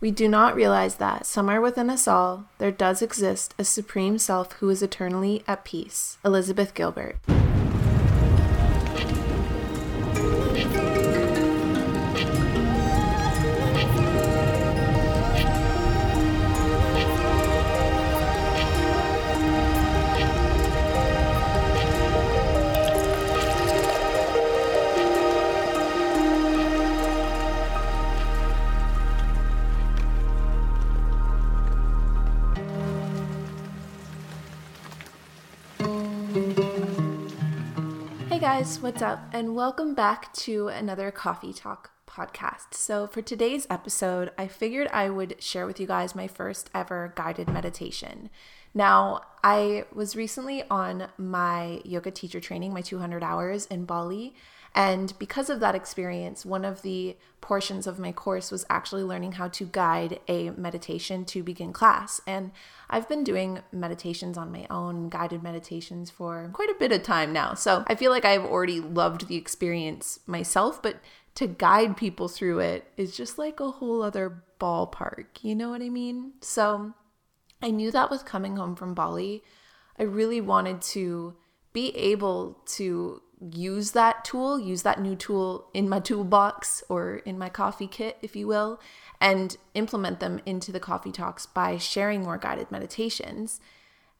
We do not realize that, somewhere within us all, there does exist a supreme self who is eternally at peace. Elizabeth Gilbert. What's up? And welcome back to another Coffee Talk podcast. So, for today's episode, I figured I would share with you guys my first ever guided meditation. Now, I was recently on my yoga teacher training, my 200 hours in Bali, and because of that experience, one of the portions of my course was actually learning how to guide a meditation to begin class. And I've been doing meditations on my own, guided meditations for quite a bit of time now. So I feel like I've already loved the experience myself, but to guide people through it is just like a whole other ballpark. You know what I mean? So I knew that with coming home from Bali, I really wanted to be able to use that tool, use that new tool in my toolbox or in my coffee kit, if you will, and implement them into the coffee talks by sharing more guided meditations.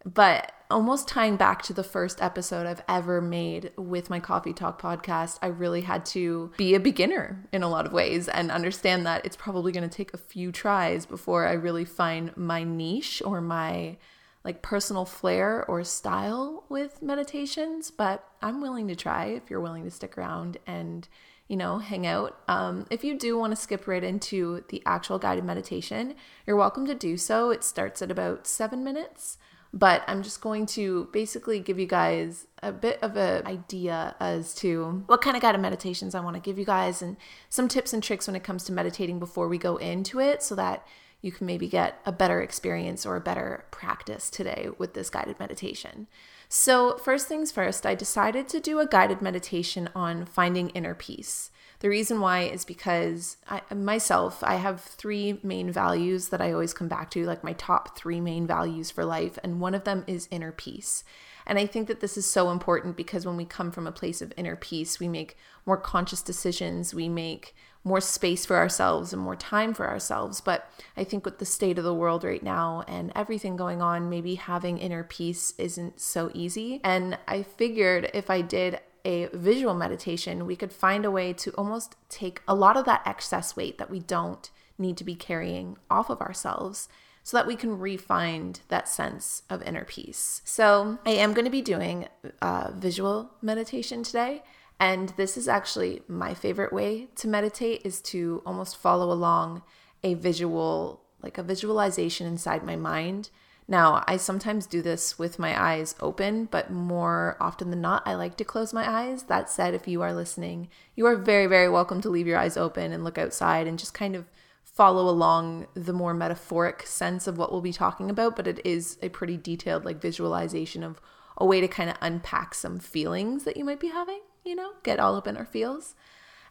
But almost tying back to the first episode I've ever made with my Coffee Talk podcast, I really had to be a beginner in a lot of ways and understand that it's probably going to take a few tries before I really find my niche or my like personal flair or style with meditations, but I'm willing to try if you're willing to stick around and, you know, hang out. Um, if you do want to skip right into the actual guided meditation, you're welcome to do so. It starts at about seven minutes, but I'm just going to basically give you guys a bit of an idea as to what kind of guided meditations I want to give you guys and some tips and tricks when it comes to meditating before we go into it so that you can maybe get a better experience or a better practice today with this guided meditation. So, first things first, I decided to do a guided meditation on finding inner peace. The reason why is because I, myself, I have three main values that I always come back to, like my top three main values for life, and one of them is inner peace. And I think that this is so important because when we come from a place of inner peace, we make more conscious decisions, we make more space for ourselves and more time for ourselves. But I think with the state of the world right now and everything going on, maybe having inner peace isn't so easy. And I figured if I did a visual meditation, we could find a way to almost take a lot of that excess weight that we don't need to be carrying off of ourselves so that we can re-find that sense of inner peace. So, I am going to be doing a visual meditation today. And this is actually my favorite way to meditate is to almost follow along a visual, like a visualization inside my mind. Now, I sometimes do this with my eyes open, but more often than not, I like to close my eyes. That said, if you are listening, you are very, very welcome to leave your eyes open and look outside and just kind of follow along the more metaphoric sense of what we'll be talking about. But it is a pretty detailed, like, visualization of a way to kind of unpack some feelings that you might be having you know, get all up in our feels.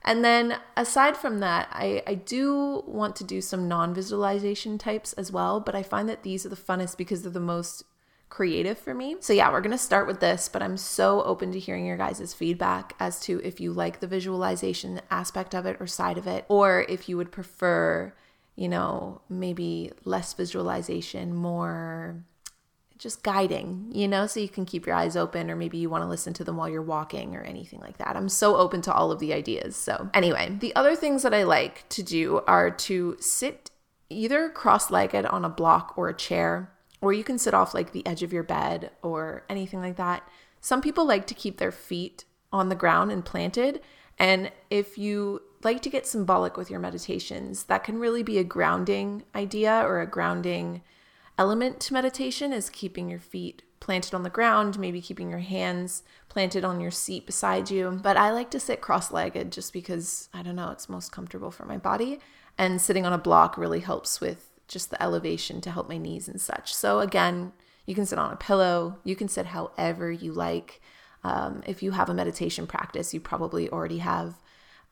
And then aside from that, I, I do want to do some non visualization types as well, but I find that these are the funnest because they're the most creative for me. So, yeah, we're going to start with this, but I'm so open to hearing your guys' feedback as to if you like the visualization aspect of it or side of it, or if you would prefer, you know, maybe less visualization, more just guiding, you know, so you can keep your eyes open, or maybe you want to listen to them while you're walking or anything like that. I'm so open to all of the ideas. So, anyway, the other things that I like to do are to sit either cross legged on a block or a chair, or you can sit off like the edge of your bed or anything like that. Some people like to keep their feet on the ground and planted. And if you like to get symbolic with your meditations, that can really be a grounding idea or a grounding element to meditation is keeping your feet planted on the ground, maybe keeping your hands planted on your seat beside you. But I like to sit cross legged just because I don't know, it's most comfortable for my body. And sitting on a block really helps with just the elevation to help my knees and such. So, again, you can sit on a pillow, you can sit however you like. Um, if you have a meditation practice, you probably already have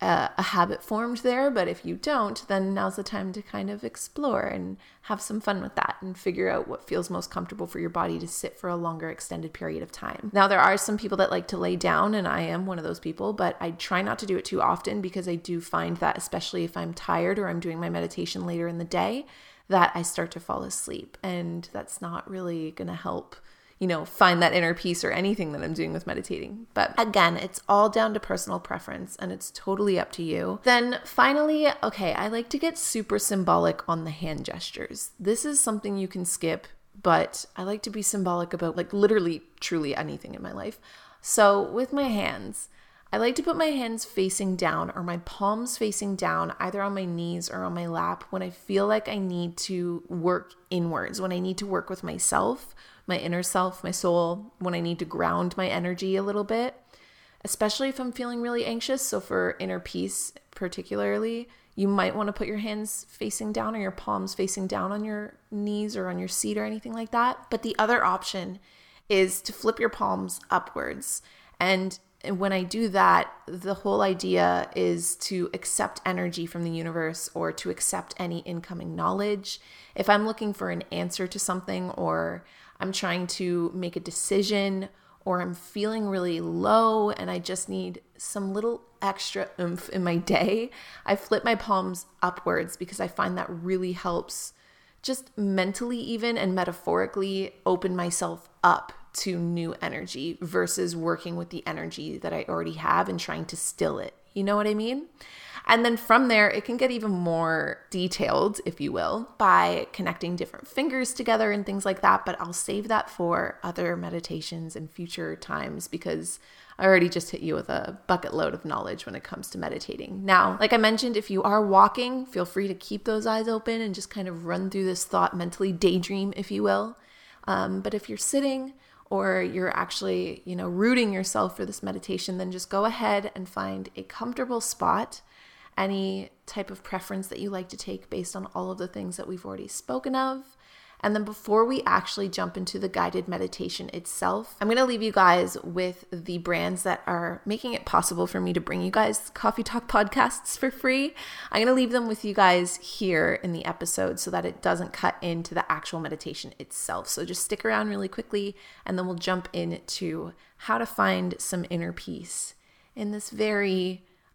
a, a, habit formed there. But if you don't, then now's the time to kind of explore and have some fun with that and figure out what feels most comfortable for your body to sit for a longer extended period of time. Now, there are some people that like to lay down, and I am one of those people, but I try not to do it too often because I do find that, especially if I'm tired or I'm doing my meditation later in the day, that I start to fall asleep. And that's not really going to help you know, find that inner peace or anything that I'm doing with meditating. But again, it's all down to personal preference and it's totally up to you. Then finally, okay, I like to get super symbolic on the hand gestures. This is something you can skip, but I like to be symbolic about like literally, truly anything in my life. So with my hands, I like to put my hands facing down or my palms facing down, either on my knees or on my lap, when I feel like I need to work inwards, when I need to work with myself my inner self, my soul, when I need to ground my energy a little bit, especially if I'm feeling really anxious. So, for inner peace, particularly, you might want to put your hands facing down or your palms facing down on your knees or on your seat or anything like that. But the other option is to flip your palms upwards. And when I do that, the whole idea is to accept energy from the universe or to accept any incoming knowledge. If I'm looking for an answer to something or I'm trying to make a decision or I'm feeling really low and I just need some little extra oomph in my day, I flip my palms upwards because I find that really helps just mentally, even and metaphorically, open myself up to new energy versus working with the energy that I already have and trying to still it. You know what I mean? And then from there, it can get even more detailed, if you will, by connecting different fingers together and things like that. But I'll save that for other meditations and future times because I already just hit you with a bucket load of knowledge when it comes to meditating. Now, like I mentioned, if you are walking, feel free to keep those eyes open and just kind of run through this thought mentally, daydream, if you will. Um, but if you're sitting, or you're actually, you know, rooting yourself for this meditation, then just go ahead and find a comfortable spot any type of preference that you like to take based on all of the things that we've already spoken of. And then before we actually jump into the guided meditation itself, I'm going to leave you guys with the brands that are making it possible for me to bring you guys Coffee Talk podcasts for free. I'm going to leave them with you guys here in the episode so that it doesn't cut into the actual meditation itself. So just stick around really quickly and then we'll jump into how to find some inner peace in this very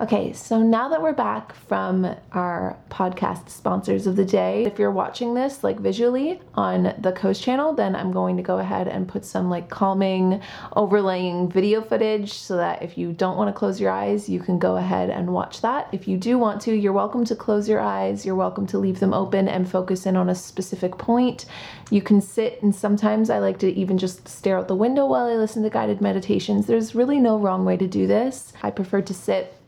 Okay, so now that we're back from our podcast sponsors of the day, if you're watching this like visually on the Coast channel, then I'm going to go ahead and put some like calming, overlaying video footage so that if you don't want to close your eyes, you can go ahead and watch that. If you do want to, you're welcome to close your eyes, you're welcome to leave them open and focus in on a specific point. You can sit, and sometimes I like to even just stare out the window while I listen to guided meditations. There's really no wrong way to do this. I prefer to sit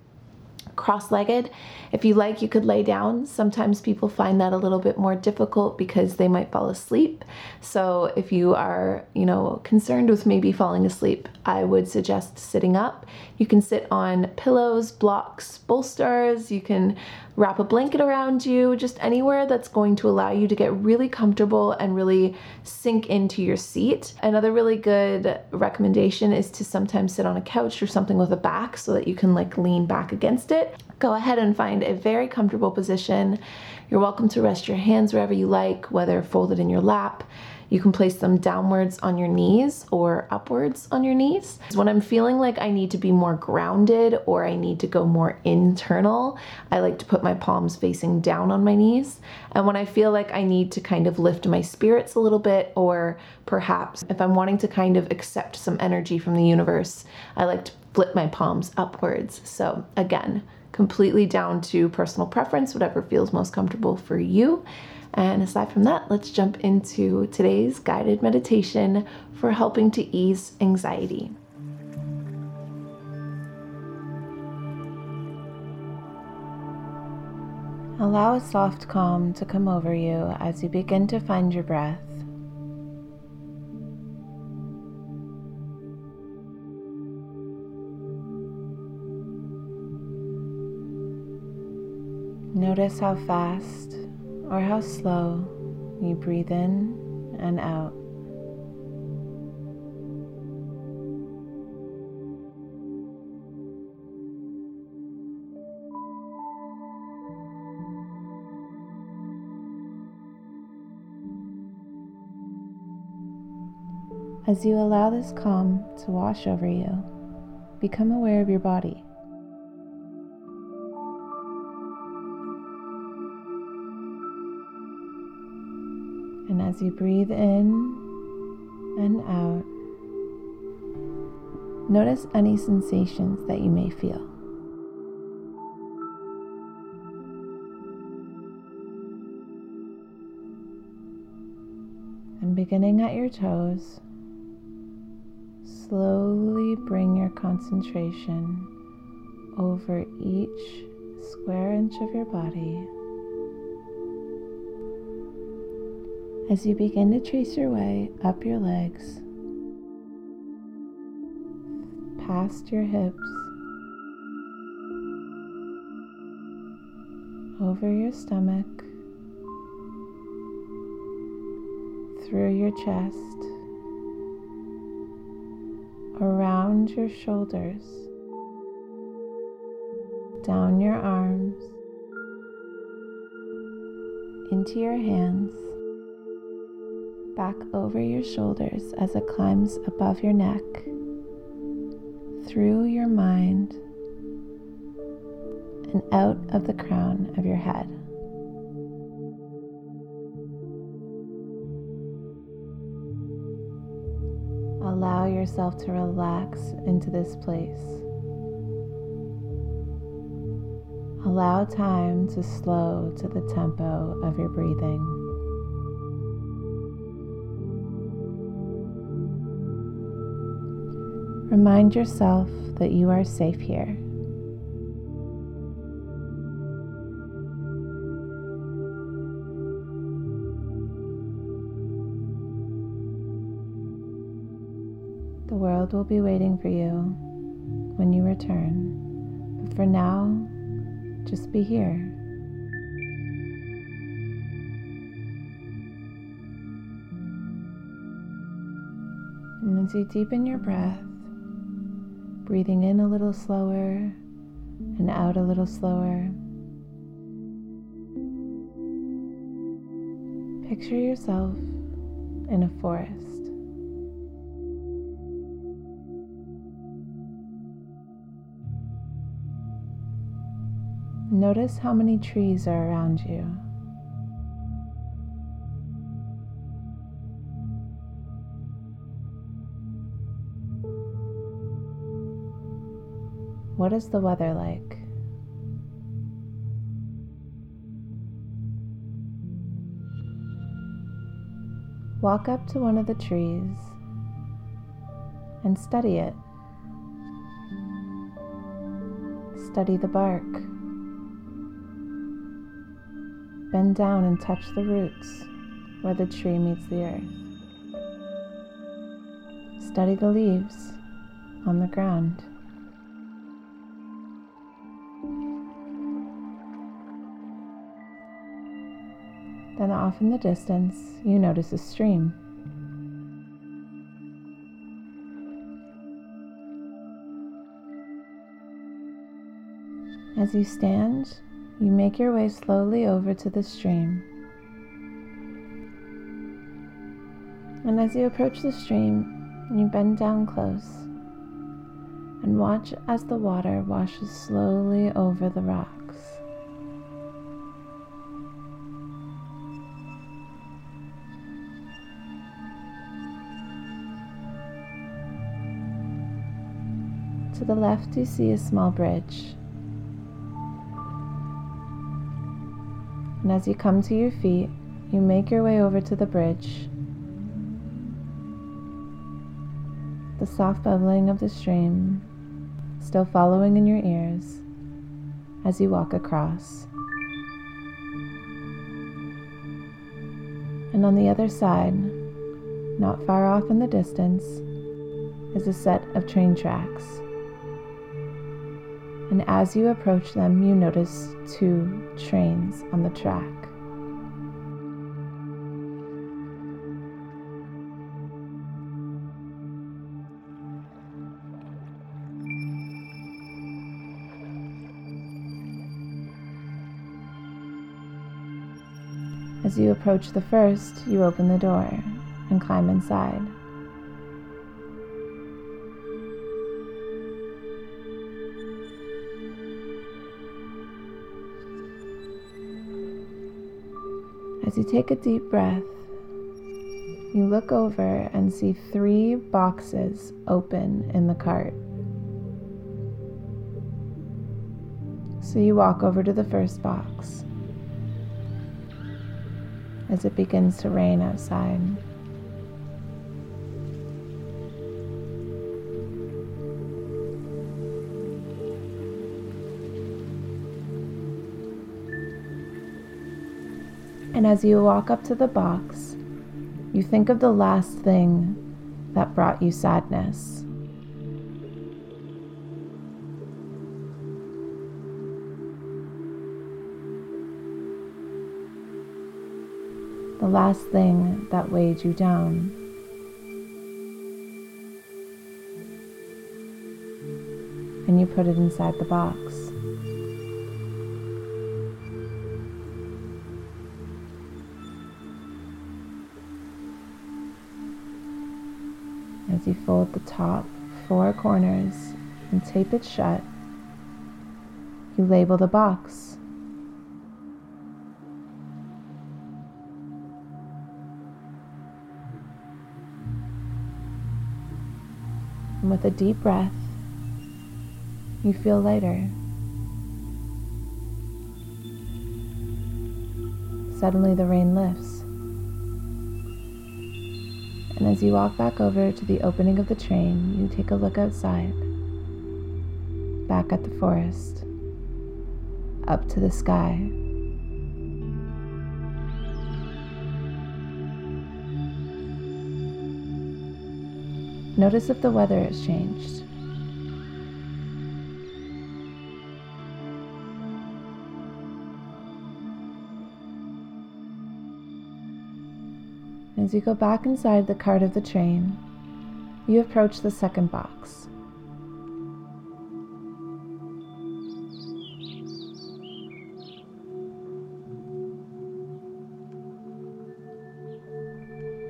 cross legged. If you like, you could lay down. Sometimes people find that a little bit more difficult because they might fall asleep. So if you are, you know, concerned with maybe falling asleep, I would suggest sitting up. You can sit on pillows, blocks, bolsters. You can wrap a blanket around you, just anywhere that's going to allow you to get really comfortable and really sink into your seat. Another really good recommendation is to sometimes sit on a couch or something with a back so that you can like lean back against it. Go ahead and find a very comfortable position. You're welcome to rest your hands wherever you like, whether folded in your lap. You can place them downwards on your knees or upwards on your knees. When I'm feeling like I need to be more grounded or I need to go more internal, I like to put my palms facing down on my knees. And when I feel like I need to kind of lift my spirits a little bit, or perhaps if I'm wanting to kind of accept some energy from the universe, I like to flip my palms upwards. So again, completely down to personal preference, whatever feels most comfortable for you. And aside from that, let's jump into today's guided meditation for helping to ease anxiety. Allow a soft calm to come over you as you begin to find your breath. Notice how fast or how slow you breathe in and out. As you allow this calm to wash over you, become aware of your body. As you breathe in and out, notice any sensations that you may feel. And beginning at your toes, slowly bring your concentration over each square inch of your body as you begin to trace your way up your legs, past your hips, over your stomach, through your chest, around your shoulders, down your arms, into your hands back over your shoulders as it climbs above your neck, through your mind, and out of the crown of your head. Allow yourself to relax into this place. Allow time to slow to the tempo of your breathing. Remind yourself that you are safe here. The world will be waiting for you when you return, but for now, just be here. And as you deepen your breath, breathing in a little slower and out a little slower. Picture yourself in a forest. Notice how many trees are around you. What is the weather like? Walk up to one of the trees and study it. Study the bark. Bend down and touch the roots where the tree meets the earth. Study the leaves on the ground. Then, off in the distance, you notice a stream. As you stand, you make your way slowly over to the stream. And as you approach the stream, you bend down close and watch as the water washes slowly over the rocks. The left, you see a small bridge. And as you come to your feet, you make your way over to the bridge. The soft bubbling of the stream still following in your ears as you walk across. And on the other side, not far off in the distance, is a set of train tracks and as you approach them, you notice two trains on the track. As you approach the first, you open the door and climb inside. As you take a deep breath, you look over and see three boxes open in the cart. So you walk over to the first box as it begins to rain outside. And as you walk up to the box, you think of the last thing that brought you sadness. The last thing that weighed you down. And you put it inside the box. As you fold the top four corners and tape it shut, you label the box. And with a deep breath, you feel lighter. Suddenly, the rain lifts. And as you walk back over to the opening of the train, you take a look outside, back at the forest, up to the sky. Notice if the weather has changed. As you go back inside the cart of the train, you approach the second box.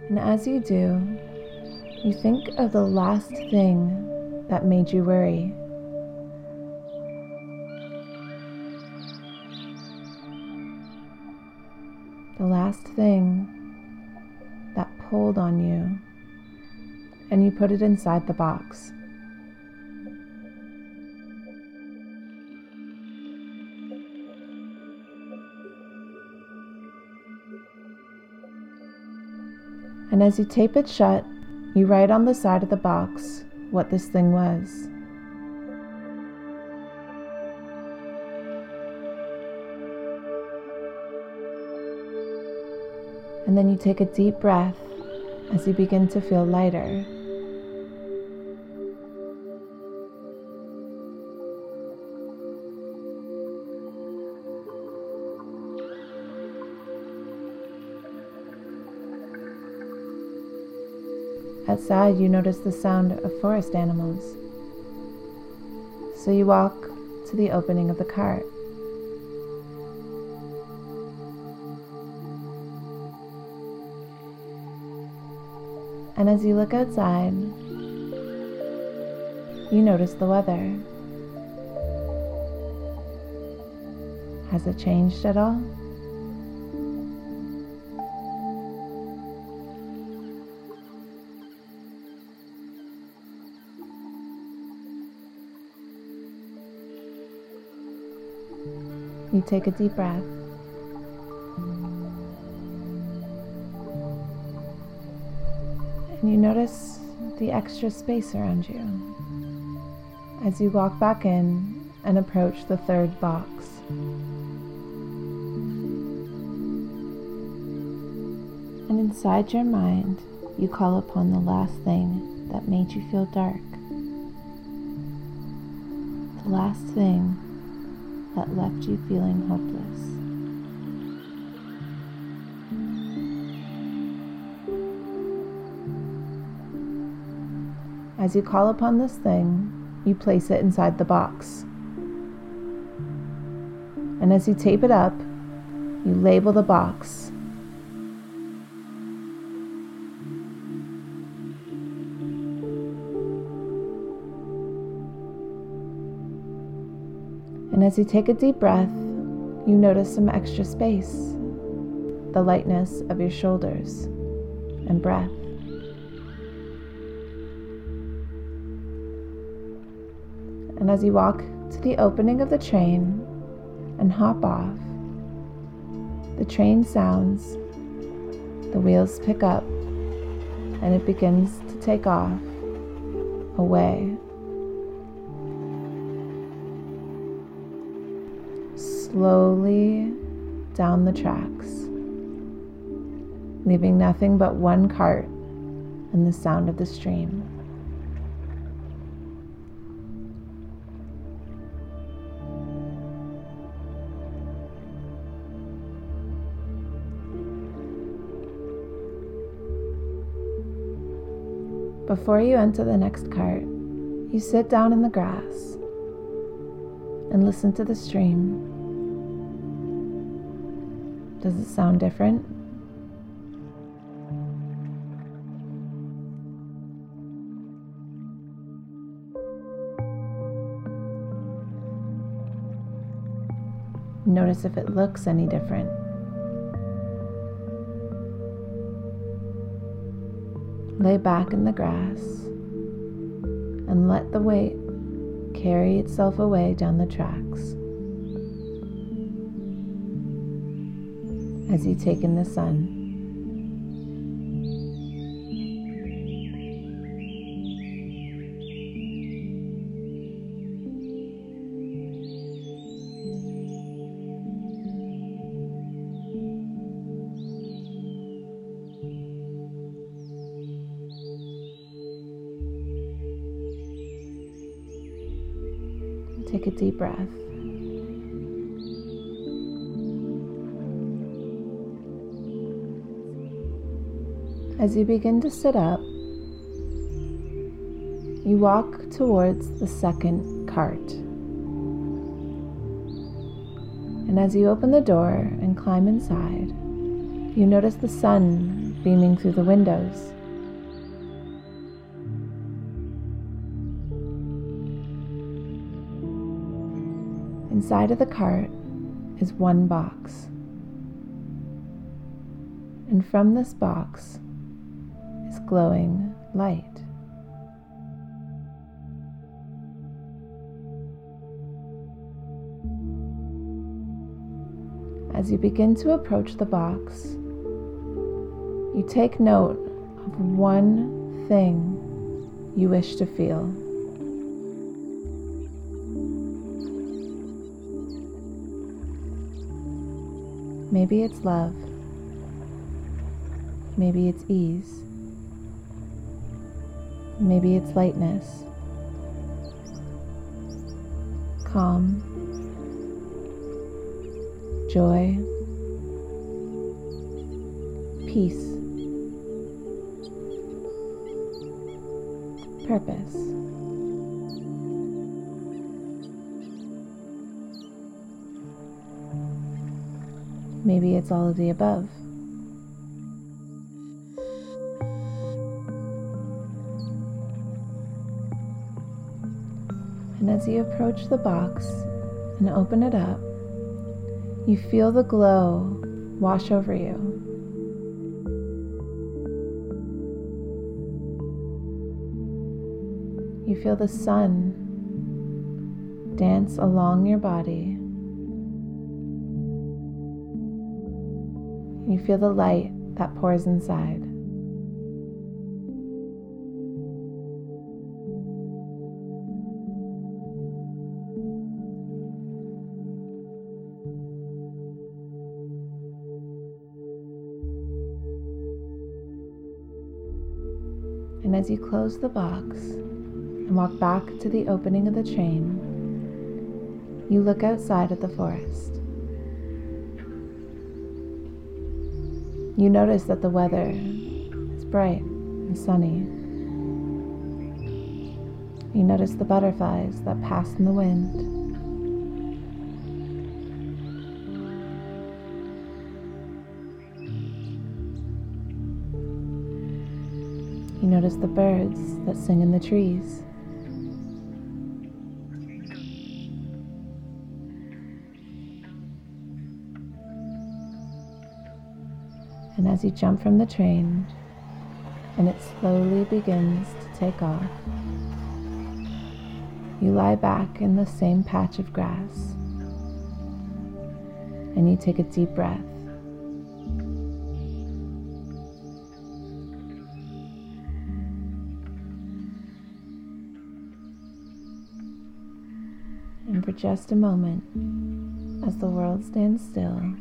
And as you do, you think of the last thing that made you worry. The last thing hold on you and you put it inside the box. And as you tape it shut, you write on the side of the box what this thing was. And then you take a deep breath as you begin to feel lighter. Outside, you notice the sound of forest animals. So you walk to the opening of the cart. And as you look outside, you notice the weather. Has it changed at all? You take a deep breath. And you notice the extra space around you as you walk back in and approach the third box. And inside your mind, you call upon the last thing that made you feel dark. The last thing that left you feeling hopeless. As you call upon this thing, you place it inside the box. And as you tape it up, you label the box. And as you take a deep breath, you notice some extra space, the lightness of your shoulders and breath. And as you walk to the opening of the train and hop off, the train sounds, the wheels pick up, and it begins to take off away. Slowly down the tracks, leaving nothing but one cart and the sound of the stream. Before you enter the next cart, you sit down in the grass and listen to the stream. Does it sound different? Notice if it looks any different. Lay back in the grass and let the weight carry itself away down the tracks as you take in the sun. Take a deep breath. As you begin to sit up, you walk towards the second cart. And as you open the door and climb inside, you notice the sun beaming through the windows. Inside of the cart is one box. And from this box is glowing light. As you begin to approach the box, you take note of one thing you wish to feel. Maybe it's love. Maybe it's ease. Maybe it's lightness. Calm. Joy. Peace. Purpose. Maybe it's all of the above. And as you approach the box and open it up, you feel the glow wash over you. You feel the sun dance along your body. You feel the light that pours inside. And as you close the box and walk back to the opening of the train, you look outside at the forest. You notice that the weather is bright and sunny. You notice the butterflies that pass in the wind. You notice the birds that sing in the trees. You jump from the train and it slowly begins to take off, you lie back in the same patch of grass and you take a deep breath. And for just a moment, as the world stands still,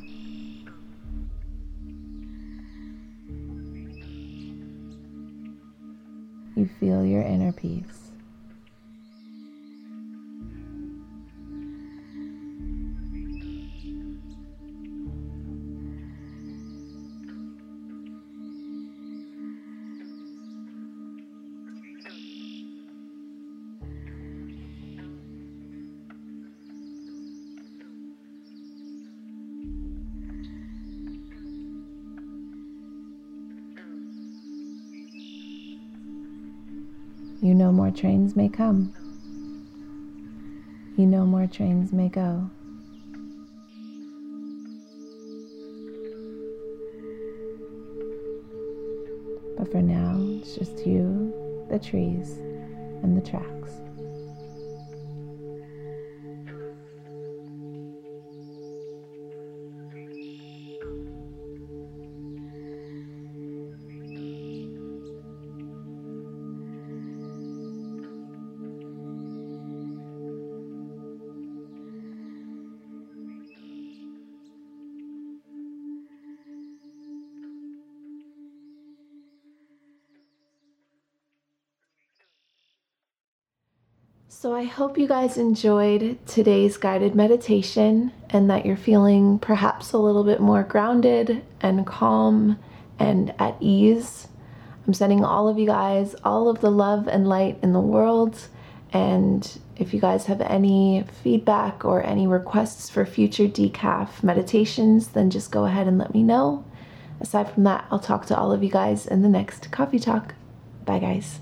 you feel your inner peace. Trains may come. You know more trains may go. But for now, it's just you, the trees, and the tracks. So, I hope you guys enjoyed today's guided meditation and that you're feeling perhaps a little bit more grounded and calm and at ease. I'm sending all of you guys all of the love and light in the world. And if you guys have any feedback or any requests for future decaf meditations, then just go ahead and let me know. Aside from that, I'll talk to all of you guys in the next coffee talk. Bye, guys.